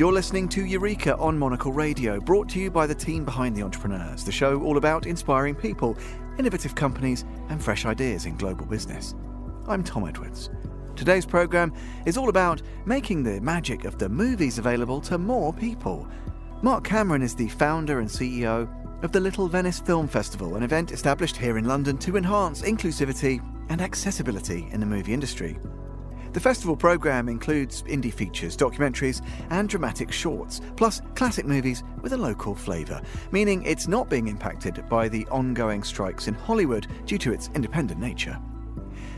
You're listening to Eureka on Monocle Radio, brought to you by the team behind the entrepreneurs, the show all about inspiring people, innovative companies, and fresh ideas in global business. I'm Tom Edwards. Today's programme is all about making the magic of the movies available to more people. Marc Cameron is the founder and CEO of the Little Venice Film Festival, an event established here in London to enhance inclusivity and accessibility in the movie industry. The festival programme includes indie features, documentaries, and dramatic shorts, plus classic movies with a local flavour, meaning it's not being impacted by the ongoing strikes in Hollywood due to its independent nature.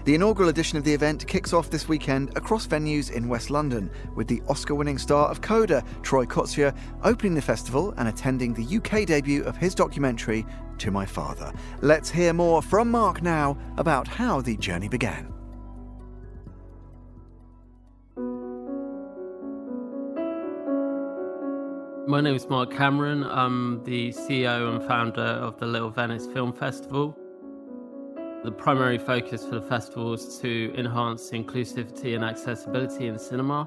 The inaugural edition of the event kicks off this weekend across venues in West London, with the Oscar winning star of Coda, Troy Kotsur, opening the festival and attending the UK debut of his documentary, To My Father. Let's hear more from Marc now about how the journey began. My name is Marc Cameron. I'm the CEO and founder of the Little Venice Film Festival. The primary focus for the festival is to enhance inclusivity and accessibility in cinema.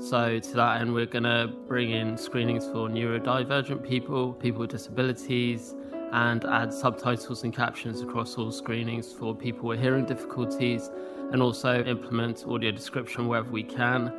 So, to that end, we're going to bring in screenings for neurodivergent people, people with disabilities, and add subtitles and captions across all screenings for people with hearing difficulties, and also implement audio description wherever we can.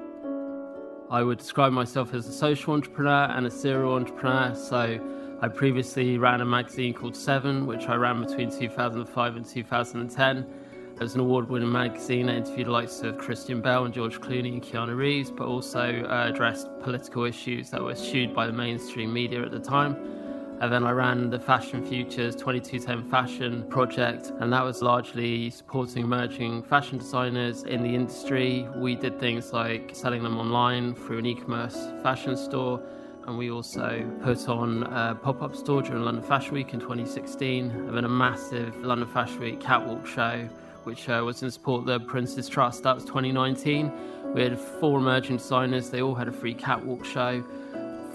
I would describe myself as a social entrepreneur and a serial entrepreneur. So I previously ran a magazine called Seven, which I ran between 2005 and 2010. It was an award winning magazine that interviewed the likes of Christian Bale and George Clooney and Keanu Reeves, but also uh, addressed political issues that were eschewed by the mainstream media at the time. And then I ran the Fashion Futures 2210 Fashion project, and that was largely supporting emerging fashion designers in the industry. We did things like selling them online through an e commerce fashion store, and we also put on a pop up store during London Fashion Week in 2016, and then a massive London Fashion Week catwalk show, which uh, was in support of the Prince's Trust. That was 2019. We had four emerging designers, they all had a free catwalk show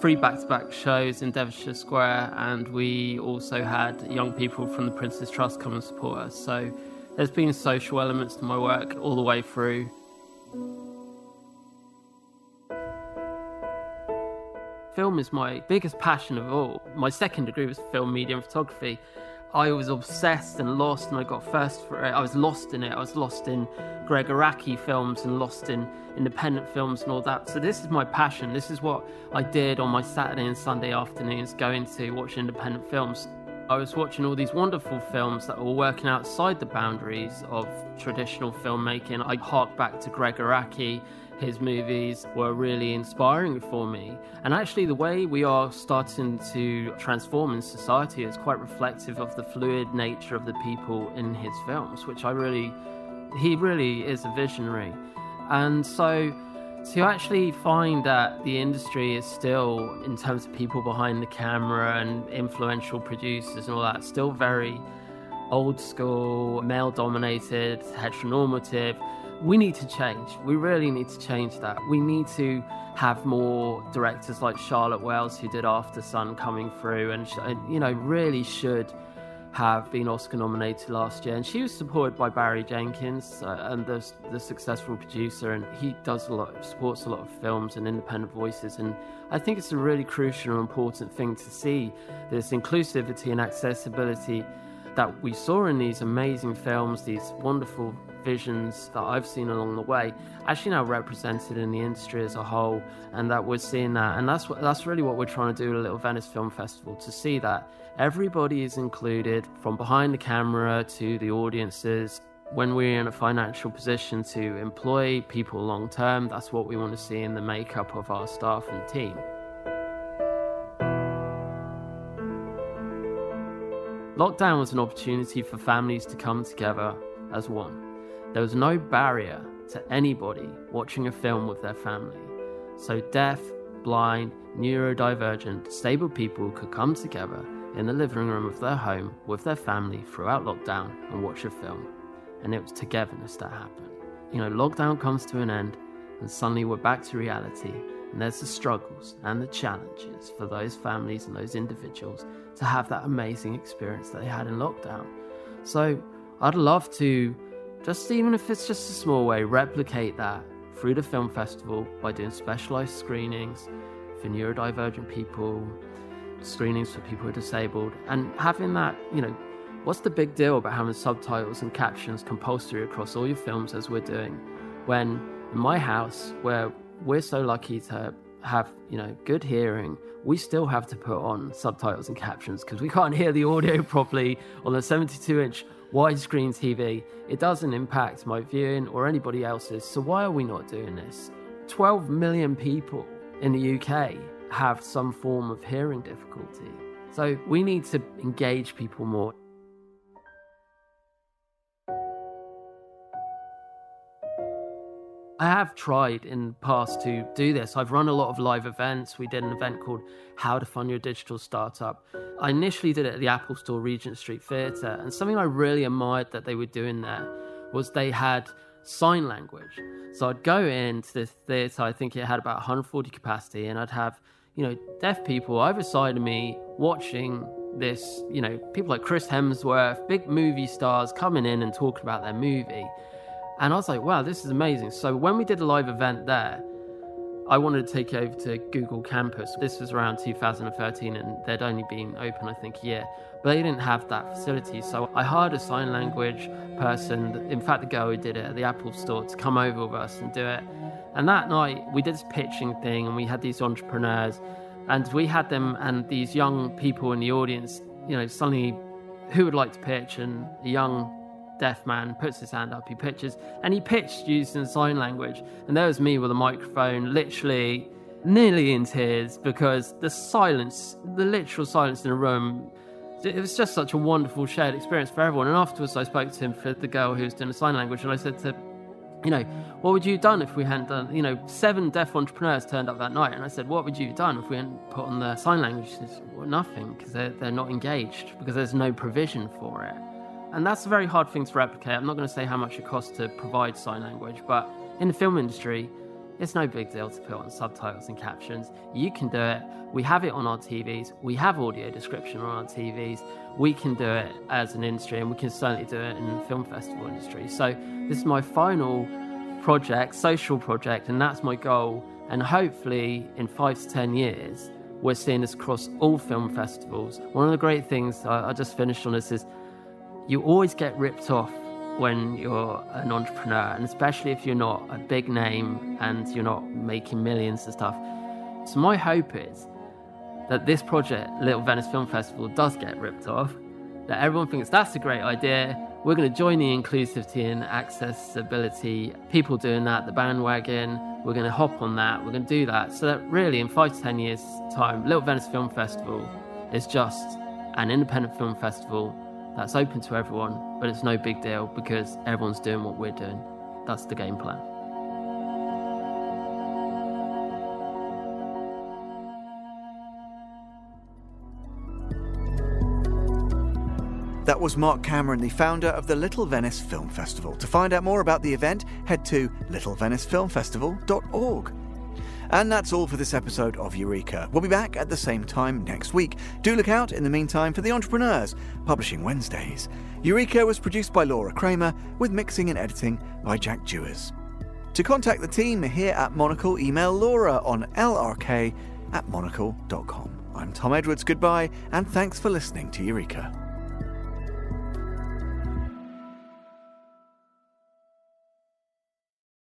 three back-to-back shows in Devonshire Square, and we also had young people from the Prince's Trust come and support us. So there's been social elements to my work all the way through. Film is my biggest passion of all. My second degree was film media and photography. I was obsessed and lost, and I got first for it. I was lost in it. I was lost in Gregg Araki films and lost in independent films and all that. So this is my passion. This is what I did on my Saturday and Sunday afternoons, going to watch independent films. I was watching all these wonderful films that were working outside the boundaries of traditional filmmaking. I hark back to Gregg Araki his movies were really inspiring for me. And actually, the way we are starting to transform in society is quite reflective of the fluid nature of the people in his films, which I really, he really is a visionary. And so, to actually find that the industry is still, in terms of people behind the camera and influential producers and all that, still very old school, male dominated, heteronormative we need to change. We really need to change that. We need to have more directors like Charlotte Wells, who did Aftersun, coming through, and you know, really should have been Oscar nominated last year. And she was supported by Barry Jenkins, uh, and the, the successful producer, and he does a lot, supports a lot of films and independent voices. And I think it's a really crucial and important thing to see this inclusivity and accessibility that we saw in these amazing films, these wonderful visions that I've seen along the way, actually now represented in the industry as a whole, and that we're seeing that, and that's what that's really what we're trying to do at Little Venice Film Festival to see that everybody is included, from behind the camera to the audiences. When we're in a financial position to employ people long term, that's what we want to see in the makeup of our staff and team. Lockdown was an opportunity for families to come together as one. There was no barrier to anybody watching a film with their family. So deaf, blind, neurodivergent, disabled people could come together in the living room of their home with their family throughout lockdown and watch a film. And it was togetherness that happened. You know, lockdown comes to an end, and suddenly we're back to reality, and there's the struggles and the challenges for those families and those individuals to have that amazing experience that they had in lockdown. So I'd love to, just even if it's just a small way, replicate that through the film festival by doing specialized screenings, for neurodivergent people, screenings for people who are disabled, and having that, you know, what's the big deal about having subtitles and captions compulsory across all your films as we're doing? When in my house, where we're so lucky to have, you know, good hearing, we still have to put on subtitles and captions because we can't hear the audio properly on the 72 inch widescreen TV. It doesn't impact my viewing or anybody else's. So why are we not doing this? 12 million people in the UK have some form of hearing difficulty. So we need to engage people more. I have tried in the past to do this. I've run a lot of live events. We did an event called How to Fund Your Digital Startup. I initially did it at the Apple Store Regent Street Theatre, and something I really admired that they were doing there was they had sign language. So I'd go into this theatre, I think it had about 140 capacity, and I'd have, you know, deaf people either side of me watching this, you know, people like Chris Hemsworth, big movie stars coming in and talking about their movie. And I was like, wow, this is amazing. So when we did a live event there, I wanted to take it over to Google Campus. This was around 2013 and they'd only been open, I think, a year. But they didn't have that facility. So I hired a sign language person, in fact, the girl who did it at the Apple store, to come over with us and do it. And that night, we did this pitching thing and we had these entrepreneurs and we had them and these young people in the audience, you know, suddenly who would like to pitch? And a young deaf man puts his hand up, he pitches, and he pitched using sign language. And there was me with a microphone, literally nearly in tears because the silence, the literal silence in the room, it was just such a wonderful shared experience for everyone. And afterwards, I spoke to him for the girl who was doing the sign language, and I said to you know, what would you have done if we hadn't done, you know, seven deaf entrepreneurs turned up that night. And I said, what would you have done if we hadn't put on the sign language? Well, nothing, because they're, they're not engaged, because there's no provision for it. And that's a very hard thing to replicate. I'm not going to say how much it costs to provide sign language, but in the film industry, it's no big deal to put on subtitles and captions. You can do it. We have it on our TVs. We have audio description on our TVs. We can do it as an industry, and we can certainly do it in the film festival industry. So this is my final project, social project, and that's my goal. And hopefully, in five to ten years, we're seeing this across all film festivals. One of the great things I just finished on this is you always get ripped off when you're an entrepreneur, and especially if you're not a big name and you're not making millions and stuff. So, my hope is that this project, Little Venice Film Festival, does get ripped off, that everyone thinks that's a great idea. We're going to join the inclusivity and accessibility people doing that, the bandwagon. We're going to hop on that. We're going to do that. So that really, in five to 10 years' time, Little Venice Film Festival is just an independent film festival that's open to everyone, but it's no big deal because everyone's doing what we're doing. That's the game plan. That was Marc Cameron, the founder of the Little Venice Film Festival. To find out more about the event, head to littlevenicefilmfestival.org. And that's all for this episode of Eureka. We'll be back at the same time next week. Do look out in the meantime for The Entrepreneurs, publishing Wednesdays. Eureka was produced by Laura Kramer, with mixing and editing by Jack Dewars. To contact the team here at Monocle, email Laura on lrk at monocle.com. I'm Tom Edwards, goodbye, and thanks for listening to Eureka.